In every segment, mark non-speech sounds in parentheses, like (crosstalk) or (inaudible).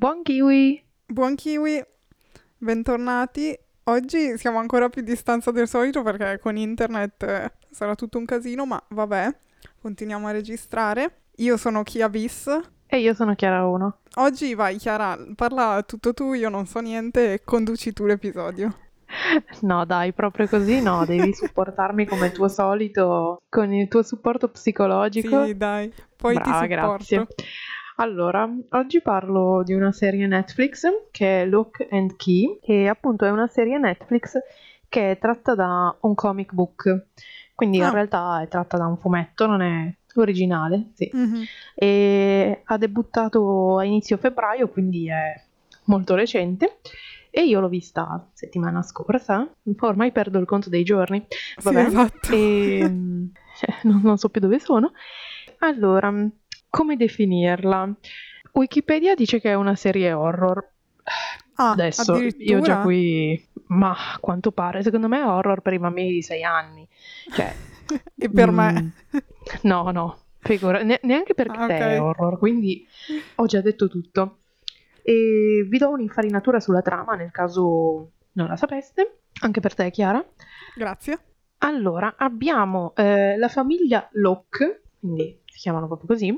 Buon kiwi! Buon kiwi, bentornati. Oggi siamo ancora più di distanza del solito perché con internet eh, sarà tutto un casino, ma vabbè, continuiamo a registrare. Io sono Kia Bis. E io sono Chiara 1. Oggi vai Chiara, parla tutto tu, io non so niente e conduci tu l'episodio. No, dai, proprio così no, (laughs) devi supportarmi come tuo solito con il tuo supporto psicologico. Sì, dai, poi Brava, ti supporto. grazie. Allora, oggi parlo di una serie Netflix che è Look and Key, che appunto è una serie Netflix che è tratta da un comic book, quindi Ah. in realtà è tratta da un fumetto, non è originale, sì. Mhm. E ha debuttato a inizio febbraio, quindi è molto recente. E io l'ho vista settimana scorsa, ormai perdo il conto dei giorni. Sì, Vabbè, esatto. e cioè, (laughs) non, non so più dove sono. Allora, come definirla? Wikipedia dice che è una serie horror. Ah, Adesso io già qui, ma a quanto pare, secondo me è horror per i bambini di 6 anni. Cioè, (laughs) E per mm, me? no, no, figura, ne- neanche per Ah, te ok. è horror, quindi ho già detto tutto. E vi do un'infarinatura sulla trama nel caso non la sapeste, anche per te, Chiara. Grazie. Allora, abbiamo eh, la famiglia Locke, quindi si chiamano proprio così,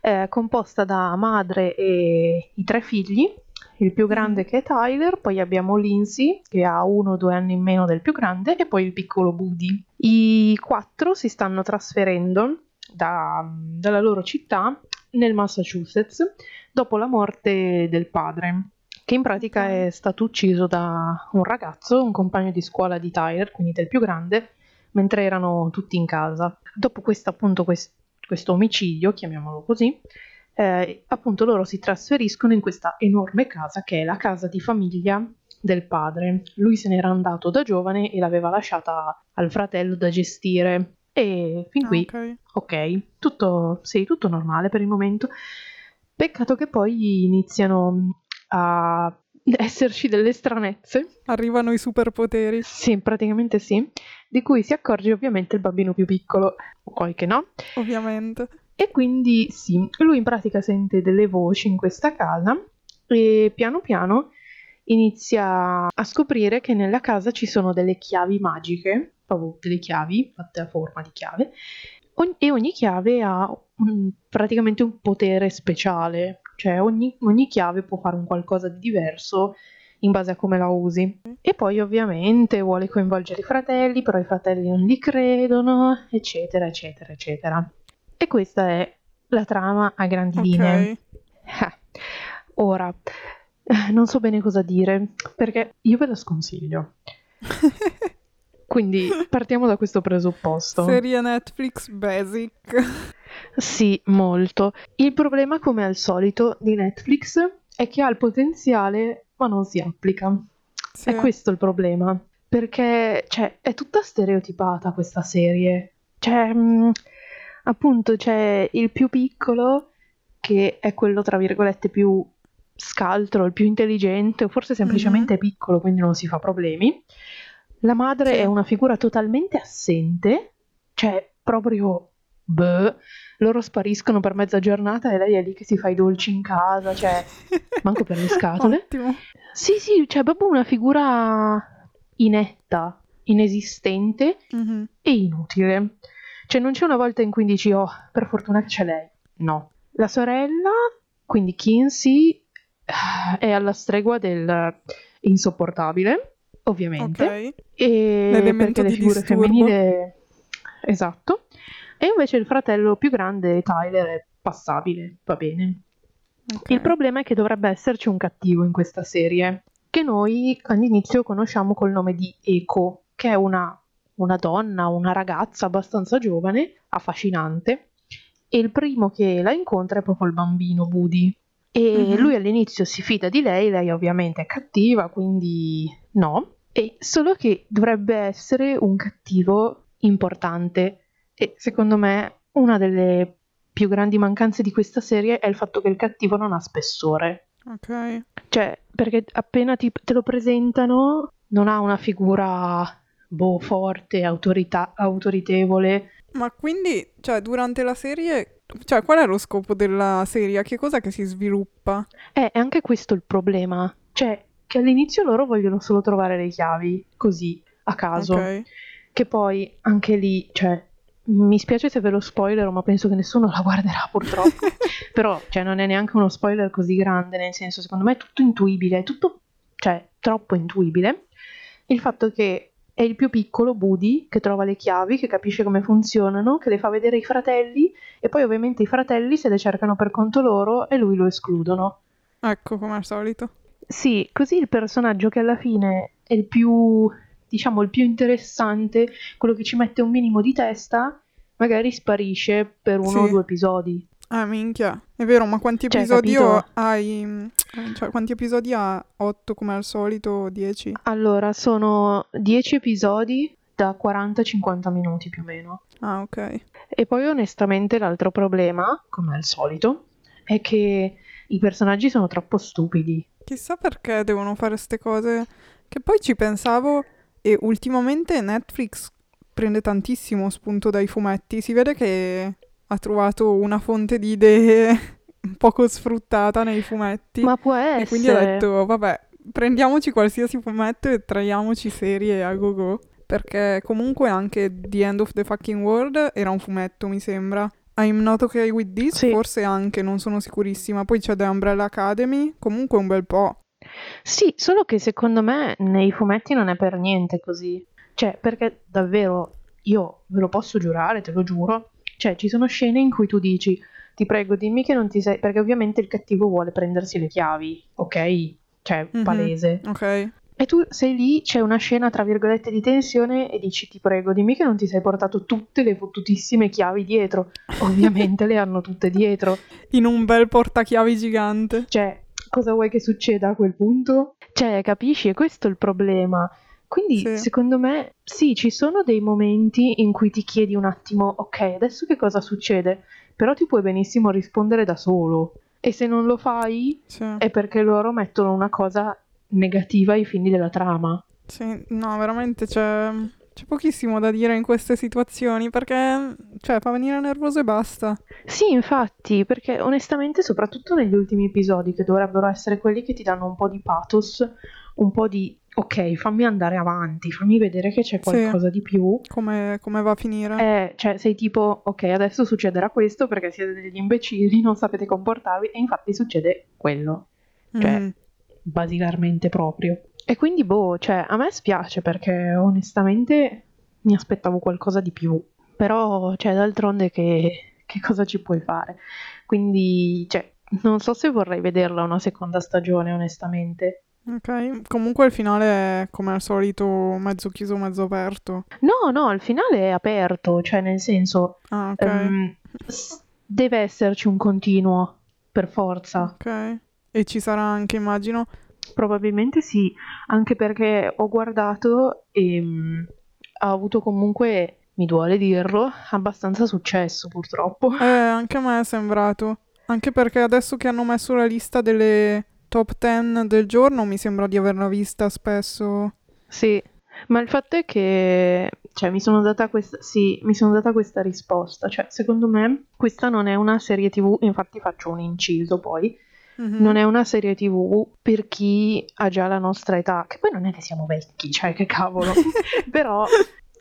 eh, composta da madre e i tre figli, il più grande Mhm. che è Tyler, poi abbiamo Lindsay che ha uno o due anni in meno del più grande e poi il piccolo Woody. I quattro si stanno trasferendo da- dalla loro città nel Massachusetts dopo la morte del padre, che in pratica è stato ucciso da un ragazzo, un compagno di scuola di Tyler, quindi del più grande, mentre erano tutti in casa. Dopo questo, appunto, quest- questo omicidio, chiamiamolo così, eh, appunto loro si trasferiscono in questa enorme casa che è la casa di famiglia del padre. Lui se n'era andato da giovane e l'aveva lasciata al fratello da gestire. E fin Ah, qui ok. Ok, tutto, sì, tutto normale per il momento. Peccato che poi iniziano a (laughs) esserci delle stranezze. Arrivano i superpoteri. Sì, praticamente sì. Di cui si accorge ovviamente il bambino più piccolo, poi che no. Ovviamente. E quindi sì, lui in pratica sente delle voci in questa casa e piano piano inizia a scoprire che nella casa ci sono delle chiavi magiche, proprio delle chiavi fatte a forma di chiave, e ogni chiave ha un- praticamente un potere speciale, cioè ogni, ogni chiave può fare un qualcosa di diverso in base a come la usi. E poi ovviamente vuole coinvolgere i fratelli, però i fratelli non gli credono, eccetera, eccetera, eccetera. E questa è la trama a grandi linee. Ok. Eh, Ora, eh, non so bene cosa dire, perché io ve la sconsiglio. (laughs) Quindi partiamo da questo presupposto. Serie Netflix basic. Sì, molto. Il problema, come al solito, di Netflix è che ha il potenziale, ma non si applica. Sì. È questo il problema. Perché, cioè, è tutta stereotipata questa serie. Cioè, mh, appunto, c'è il più piccolo, che è quello, tra virgolette, più scaltro, il più intelligente, o forse semplicemente piccolo, quindi non si fa problemi. La madre Sì. è una figura totalmente assente, cioè, proprio... Beh, loro spariscono per mezza giornata e lei è lì che si fa i dolci in casa, cioè, (laughs) manco per le scatole. Ottimo. Sì, sì, cioè proprio una figura inetta, inesistente Mhm. e inutile. Cioè non c'è una volta in cui dici, oh, per fortuna che c'è lei. No. La sorella, quindi Kinsey, è alla stregua del insopportabile, ovviamente. Ok. E L'elemento perché le figure disturbo. femminili... Esatto. E invece il fratello più grande, Tyler, è passabile, va bene. ok. Il problema è che dovrebbe esserci un cattivo in questa serie, che noi all'inizio conosciamo col nome di Eco, che è una, una donna, una ragazza abbastanza giovane, affascinante, e il primo che la incontra è proprio il bambino Woody. E Mhm. lui all'inizio si fida di lei, lei ovviamente è cattiva, quindi no. E solo che dovrebbe essere un cattivo importante. E secondo me una delle più grandi mancanze di questa serie è il fatto che il cattivo non ha spessore. Ok. Cioè, perché appena ti- te lo presentano, non ha una figura boh, forte, autorità, autoritevole. Ma quindi, cioè, durante la serie Cioè, qual è lo scopo della serie? Che cosa che si sviluppa? Eh, è anche questo il problema. Cioè, che all'inizio loro vogliono solo trovare le chiavi, così, a caso. Ok. Che poi, anche lì, cioè, mi spiace se ve lo spoiler, ma penso che nessuno la guarderà purtroppo. (laughs) Però, cioè, non è neanche uno spoiler così grande, nel senso, secondo me è tutto intuibile, è tutto, cioè, troppo intuibile. Il fatto che è il più piccolo, Buddy, che trova le chiavi, che capisce come funzionano, che le fa vedere ai fratelli, e poi ovviamente i fratelli se le cercano per conto loro e lui lo escludono. Ecco, come al solito. Sì, così il personaggio che alla fine è il più, diciamo, il più interessante, quello che ci mette un minimo di testa, magari sparisce per uno o Sì. due episodi. Ah, minchia. È vero, ma quanti Cioè, episodi capito? hai? mm, Cioè, quanti episodi ha? 8 come al solito? 10? Allora, sono 10 episodi da 40-50 minuti più o meno. Ah, ok. E poi onestamente l'altro problema, come al solito, è che i personaggi sono troppo stupidi. Chissà perché devono fare queste cose. Che poi ci pensavo e ultimamente Netflix prende tantissimo spunto dai fumetti. Si vede che ha trovato una fonte di idee (laughs) poco sfruttata nei fumetti. Ma può E quindi ha essere... detto, vabbè, prendiamoci qualsiasi fumetto e traiamoci serie a go-go. Perché comunque anche The End of the Fucking World era un fumetto, mi sembra. I'm Not Okay With This, Sì. forse anche, non sono sicurissima. Poi c'è The Umbrella Academy, comunque un bel po'. Sì, solo che secondo me nei fumetti non è per niente così. Cioè, perché davvero, io ve lo posso giurare, te lo giuro. Cioè, ci sono scene in cui tu dici, ti prego, dimmi che non ti sei... Perché ovviamente il cattivo vuole prendersi le chiavi, ok? Cioè, Mhm. palese. Ok. E tu sei lì, c'è una scena tra virgolette di tensione e dici ti prego dimmi che non ti sei portato tutte le fottutissime chiavi dietro. (laughs) Ovviamente le hanno tutte dietro. In un bel portachiavi gigante. Cioè, cosa vuoi che succeda a quel punto? Cioè, capisci? E questo è il problema. Quindi, Sì. secondo me, sì, ci sono dei momenti in cui ti chiedi un attimo, ok, adesso che cosa succede? Però ti puoi benissimo rispondere da solo. E se non lo fai, Sì. è perché loro mettono una cosa negativa ai fini della trama. Sì, no, veramente c'è, c'è pochissimo da dire in queste situazioni perché, cioè, fa venire nervoso e basta. Sì, infatti, perché onestamente, soprattutto negli ultimi episodi, che dovrebbero essere quelli che ti danno un po' di pathos, un po' di ok, fammi andare avanti, fammi vedere che c'è Sì. qualcosa di più. Come, come va a finire? Eh, cioè, sei tipo, ok, adesso succederà questo perché siete degli imbecilli, (laughs) non sapete comportarvi, e infatti succede quello, cioè, Mhm. basilarmente proprio. E quindi, boh, cioè, a me spiace perché onestamente mi aspettavo qualcosa di più. Però, cioè, d'altronde che, che cosa ci puoi fare? Quindi, cioè, non so se vorrei vederla una seconda stagione, onestamente. Ok, comunque il finale è come al solito mezzo chiuso, mezzo aperto. No, no, il finale è aperto, cioè, nel senso, Ah, ok. ehm, s- deve esserci un continuo, per forza. Ok. E ci sarà anche, immagino. Probabilmente sì, anche perché ho guardato e mh, ha avuto comunque, mi duole dirlo, abbastanza successo purtroppo. Eh, anche a me è sembrato. Anche perché adesso che hanno messo la lista delle top 10 del giorno, mi sembra di averla vista spesso. Sì, ma il fatto è che, cioè, mi sono data questa, sì, mi sono data questa risposta. Cioè, secondo me, questa non è una serie TV, infatti faccio un inciso poi, Mhm. non è una serie TV per chi ha già la nostra età, che poi non è che siamo vecchi, cioè, che cavolo. (laughs) Però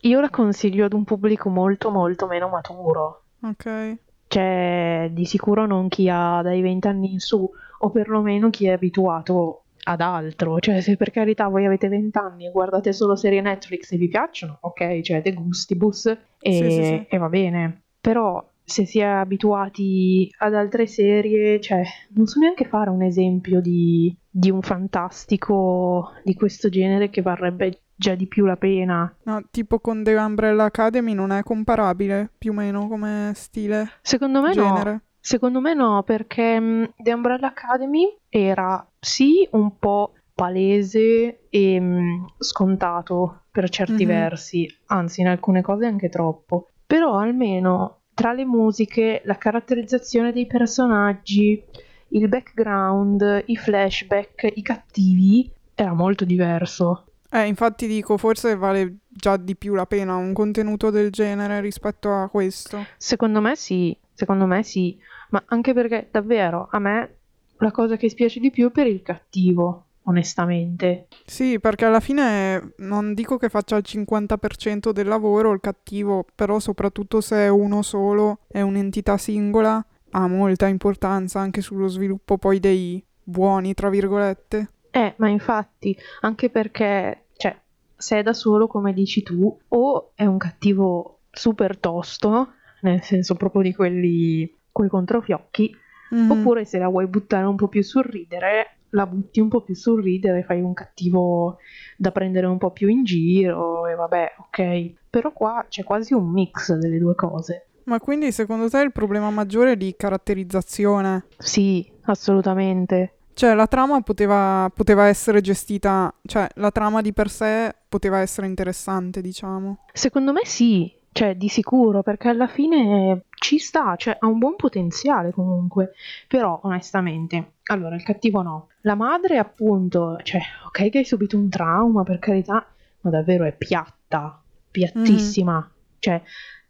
io la consiglio ad un pubblico molto, molto meno maturo. Ok. Cioè, di sicuro non chi ha dai 20 anni in su, o perlomeno chi è abituato ad altro. Cioè, se per carità voi avete 20 anni e guardate solo serie Netflix e vi piacciono, ok, cioè de gustibus e, Sì, sì, sì. e va bene. Però se si è abituati ad altre serie, cioè, non so neanche fare un esempio di, di un fantastico di questo genere che varrebbe già di più la pena. No, tipo con The Umbrella Academy non è comparabile, più o meno, come stile, Secondo me no. genere. Secondo me no, perché mh, The Umbrella Academy era sì un po' palese e mh, scontato per certi Mhm. versi, anzi in alcune cose anche troppo. Però almeno tra le musiche, la caratterizzazione dei personaggi, il background, i flashback, i cattivi, era molto diverso. Eh, infatti dico, forse vale già di più la pena un contenuto del genere rispetto a questo. Secondo me sì, secondo me sì, ma anche perché davvero a me la cosa che spiace di più è per il cattivo, onestamente. Sì, perché alla fine non dico che faccia il 50% del lavoro il cattivo, però soprattutto se è uno solo, è un'entità singola, ha molta importanza anche sullo sviluppo poi dei buoni, tra virgolette. Eh, ma infatti, anche perché, cioè, se è da solo, come dici tu, o è un cattivo super tosto, nel senso proprio di quelli coi controfiocchi, mm-hmm. oppure se la vuoi buttare un po' più sul ridere, la butti un po' più sul ridere, fai un cattivo da prendere un po' più in giro e vabbè, ok. Però qua c'è quasi un mix delle due cose. Ma quindi secondo te il problema maggiore è di caratterizzazione? Sì, assolutamente. Cioè, la trama poteva, poteva, essere gestita, cioè, la trama di per sé poteva essere interessante, diciamo. Secondo me sì, cioè, di sicuro, perché alla fine ci sta, cioè, ha un buon potenziale comunque. Però, onestamente, allora, il cattivo no. La madre, appunto, cioè, ok che hai subito un trauma, per carità, ma davvero è piatta, piattissima. Mm. Cioè,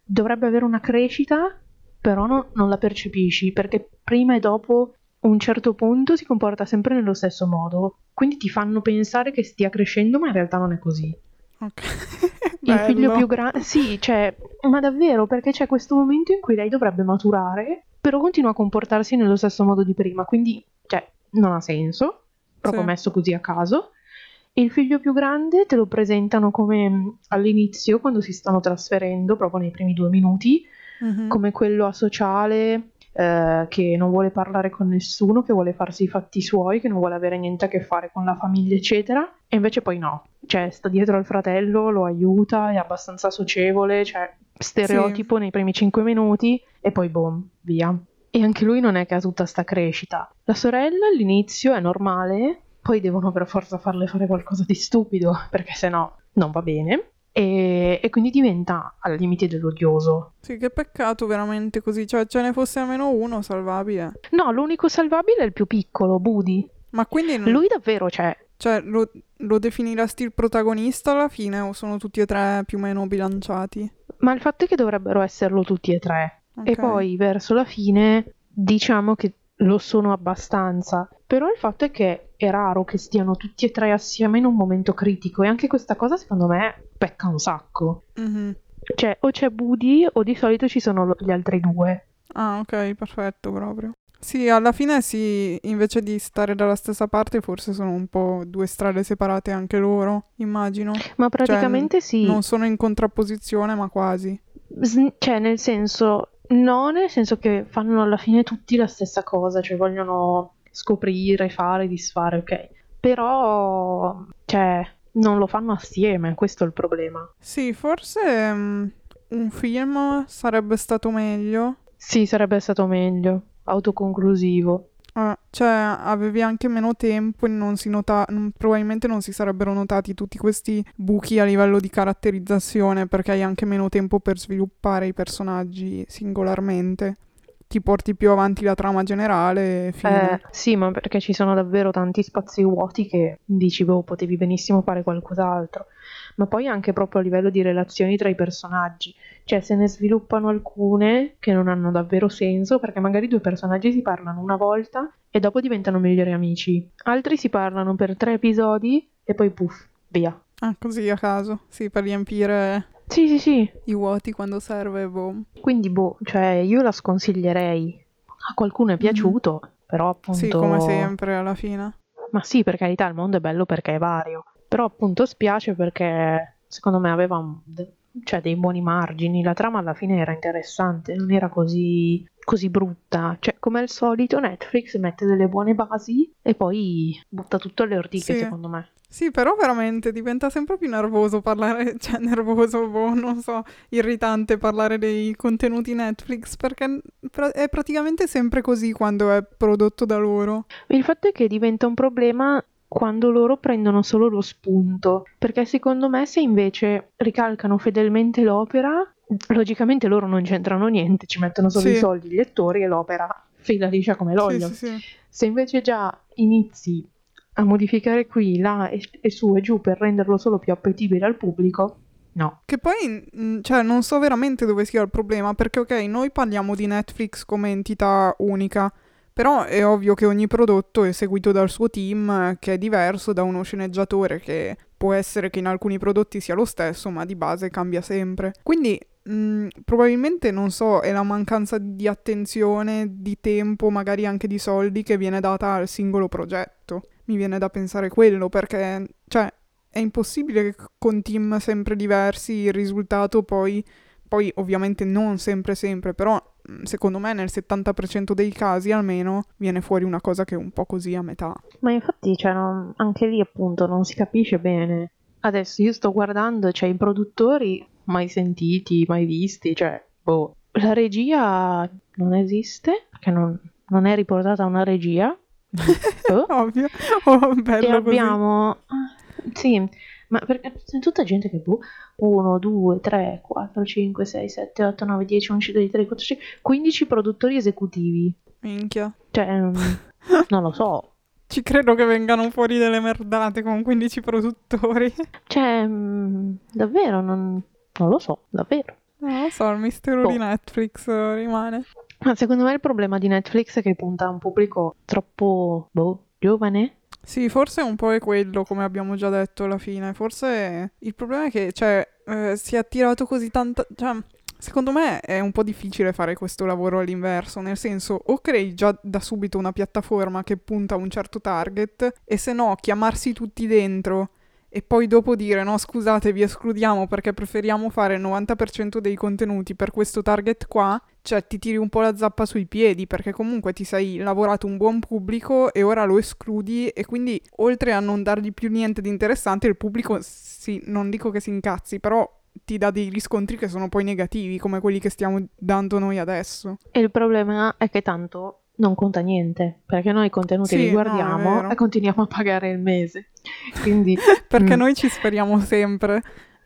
dovrebbe avere una crescita, però no, non la percepisci, perché prima e dopo un certo punto si comporta sempre nello stesso modo, quindi ti fanno pensare che stia crescendo, ma in realtà non è così. Ok. Il figlio più grande, sì, cioè, ma davvero, perché c'è questo momento in cui lei dovrebbe maturare, però continua a comportarsi nello stesso modo di prima, quindi, cioè, non ha senso, proprio sì. messo così a caso. Il figlio più grande te lo presentano come mm, all'inizio, quando si stanno trasferendo, proprio nei primi due minuti, mm-hmm. come quello asociale, eh, che non vuole parlare con nessuno, che vuole farsi i fatti suoi, che non vuole avere niente a che fare con la famiglia, eccetera. E invece poi no, cioè sta dietro al fratello, lo aiuta, è abbastanza socievole, cioè stereotipo sì. nei primi cinque minuti e poi boom, via. E anche lui non è che ha tutta sta crescita. La sorella all'inizio è normale, poi devono per forza farle fare qualcosa di stupido, perché se no non va bene e, e, quindi diventa al limite dell'odioso. Sì, che peccato veramente così, cioè ce ne fosse almeno uno salvabile. No, l'unico salvabile è il più piccolo, Budi. Ma quindi... Lui davvero c'è. Cioè, lo, lo definiresti il protagonista alla fine o sono tutti e tre più o meno bilanciati? Ma il fatto è che dovrebbero esserlo tutti e tre. Okay. E poi verso la fine diciamo che lo sono abbastanza. Però il fatto è che è raro che stiano tutti e tre assieme in un momento critico e anche questa cosa secondo me pecca un sacco. Mm-hmm. Cioè, o c'è Woody o di solito ci sono gli altri due. Ah, ok, perfetto proprio. Sì, alla fine sì, invece di stare dalla stessa parte, forse sono un po' due strade separate anche loro, immagino. Ma praticamente cioè, sì. Non sono in contrapposizione, ma quasi. S- cioè, nel senso, No, nel senso che fanno alla fine tutti la stessa cosa, cioè vogliono scoprire, fare, disfare, ok. Però, cioè, non lo fanno assieme, questo è il problema. Sì, forse um, un film sarebbe stato meglio. Sì, sarebbe stato meglio, autoconclusivo. Ah, cioè, avevi anche meno tempo e non si nota- probabilmente non si sarebbero notati tutti questi buchi a livello di caratterizzazione perché hai anche meno tempo per sviluppare i personaggi singolarmente. Ti porti più avanti la trama generale. Fine. Eh, sì, ma perché ci sono davvero tanti spazi vuoti che dici, boh, potevi benissimo fare qualcos'altro. Ma poi anche proprio a livello di relazioni tra i personaggi cioè se ne sviluppano alcune che non hanno davvero senso perché magari due personaggi si parlano una volta e dopo diventano migliori amici. Altri si parlano per tre episodi e poi puff, via. Ah, così a caso, sì, per riempire sì, sì, sì. i vuoti quando serve, boh. Quindi, boh, cioè io la sconsiglierei. A qualcuno è piaciuto, mm. però appunto... Sì, come sempre alla fine. Ma sì, per carità, il mondo è bello perché è vario. Però appunto spiace perché secondo me aveva un, cioè, dei buoni margini, la trama alla fine era interessante, non era così, così brutta. Cioè, come al solito, Netflix mette delle buone basi e poi butta tutto alle ortiche, sì. secondo me. Sì, però veramente diventa sempre più nervoso parlare, (laughs) cioè nervoso, boh, non so, irritante parlare dei contenuti Netflix perché è praticamente sempre così quando è prodotto da loro. Il fatto è che diventa un problema quando loro prendono solo lo spunto, perché secondo me se invece ricalcano fedelmente l'opera, logicamente loro non c'entrano niente, ci mettono solo sì. i soldi gli attori e l'opera fila liscia come l'olio. Sì, sì, se invece già inizi a modificare qui, là e, e su e giù per renderlo solo più appetibile al pubblico, no. Che poi, mh, cioè, non so veramente dove sia il problema, perché ok, noi parliamo di Netflix come entità unica, però è ovvio che ogni prodotto è seguito dal suo team, che è diverso da uno sceneggiatore, che può essere che in alcuni prodotti sia lo stesso, ma di base cambia sempre. Quindi, mh, probabilmente, non so, è la mancanza di attenzione, di tempo, magari anche di soldi che viene data al singolo progetto. Mi viene da pensare quello, perché, cioè, è impossibile che con team sempre diversi il risultato poi, poi ovviamente non sempre sempre, però secondo me nel 70% dei casi almeno viene fuori una cosa che è un po' così a metà. Ma infatti, cioè, non- anche lì appunto non si capisce bene. Adesso io sto guardando, cioè, i produttori mai sentiti, mai visti, cioè, boh. La regia non esiste, perché non, non è riportata una regia. (laughs) Boh. Ovvio, oh, E bello così. abbiamo... ah, Sì, ma perché c'è tutta gente che boh, 1, 2, 3, 4, 5, 6, 7, 8, 9, 10, 11, 12, 13, 14, 15, 15 produttori esecutivi. Minchia. Cioè, mm, (laughs) non lo so. Ci credo che vengano fuori delle merdate con 15 produttori. (laughs) Cioè, mm, davvero, non, non lo so, davvero. Non lo so, il mistero Boh. di Netflix eh, rimane. Ma secondo me il problema di Netflix è che punta a un pubblico troppo, boh, giovane. Sì, forse un po' è quello, come abbiamo già detto alla fine. Forse il problema è che, cioè, eh, si è attirato così tanta... Cioè, secondo me è un po' difficile fare questo lavoro all'inverso, nel senso, o crei già da subito una piattaforma che punta a un certo target, e se no, chiamarsi tutti dentro e poi dopo dire no, scusate, vi escludiamo perché preferiamo fare il 90% dei contenuti per questo target qua, cioè ti tiri un po' la zappa sui piedi perché comunque ti sei lavorato un buon pubblico e ora lo escludi e quindi oltre a non dargli più niente di interessante, il pubblico sì, non dico che si incazzi, però ti dà dei riscontri che sono poi negativi come quelli che stiamo dando noi adesso. E il problema è che tanto non conta niente, perché noi i contenuti Sì, li no, guardiamo vero. e continuiamo a pagare il mese. Quindi, (laughs) Perché Mm. noi ci speriamo sempre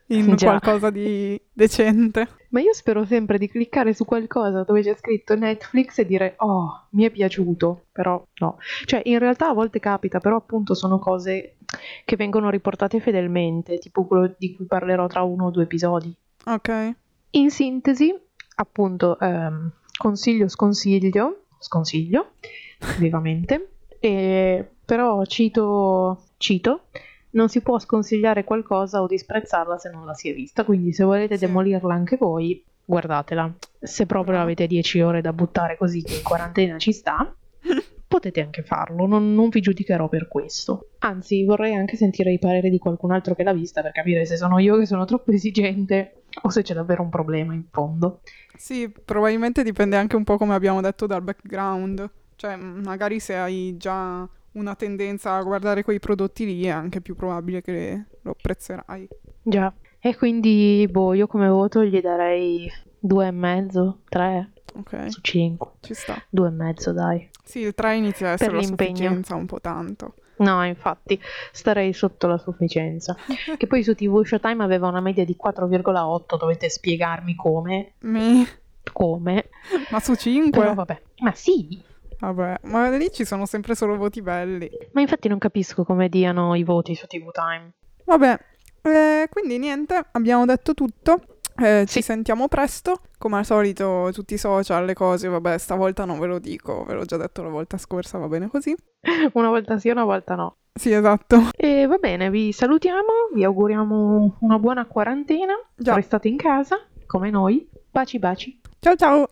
in Già. qualcosa di decente. ma io spero sempre di cliccare su qualcosa dove c'è scritto Netflix e dire "Oh, mi è piaciuto", però no. Cioè, in realtà a volte capita, però appunto sono cose che vengono riportate fedelmente, tipo quello di cui parlerò tra uno o due episodi. Ok. In sintesi, appunto, ehm, consiglio, sconsiglio, sconsiglio vivamente, e, però cito, cito, non si può sconsigliare qualcosa o disprezzarla se non la si è vista, quindi se volete Sì. demolirla anche voi, guardatela. Se proprio avete 10 ore da buttare così che in quarantena ci sta, (laughs) potete anche farlo, non, non vi giudicherò per questo. Anzi, vorrei anche sentire i pareri di qualcun altro che l'ha vista per capire se sono io che sono troppo esigente o se c'è davvero un problema in fondo. Sì, probabilmente dipende anche un po' come abbiamo detto dal background. Cioè, magari se hai già una tendenza a guardare quei prodotti lì è anche più probabile che lo apprezzerai. Già. E quindi, boh, io come voto gli darei due e mezzo, tre Ok, su cinque. ci sta. Due e mezzo, dai. Sì, il 3 inizia a essere la l'impegno. sufficienza un po' tanto. No, infatti, starei sotto la sufficienza. (laughs) Che poi su TV Showtime aveva una media di 4,8, dovete spiegarmi come. Mi- Come. Ma su 5? Però vabbè. Ma sì. Vabbè, ma lì ci sono sempre solo voti belli. Ma infatti non capisco come diano i voti su TV Time. Vabbè, eh, quindi niente, abbiamo detto tutto. Eh, Ci Sì. sentiamo presto. Come al solito, tutti i social, le cose, vabbè, stavolta non ve lo dico, ve l'ho già detto la volta scorsa, va bene così. (laughs) Una volta sì, una volta no. Sì, esatto. E va bene, vi salutiamo, vi auguriamo una buona quarantena. Già. Restate in casa, come noi. Baci baci. Ciao ciao!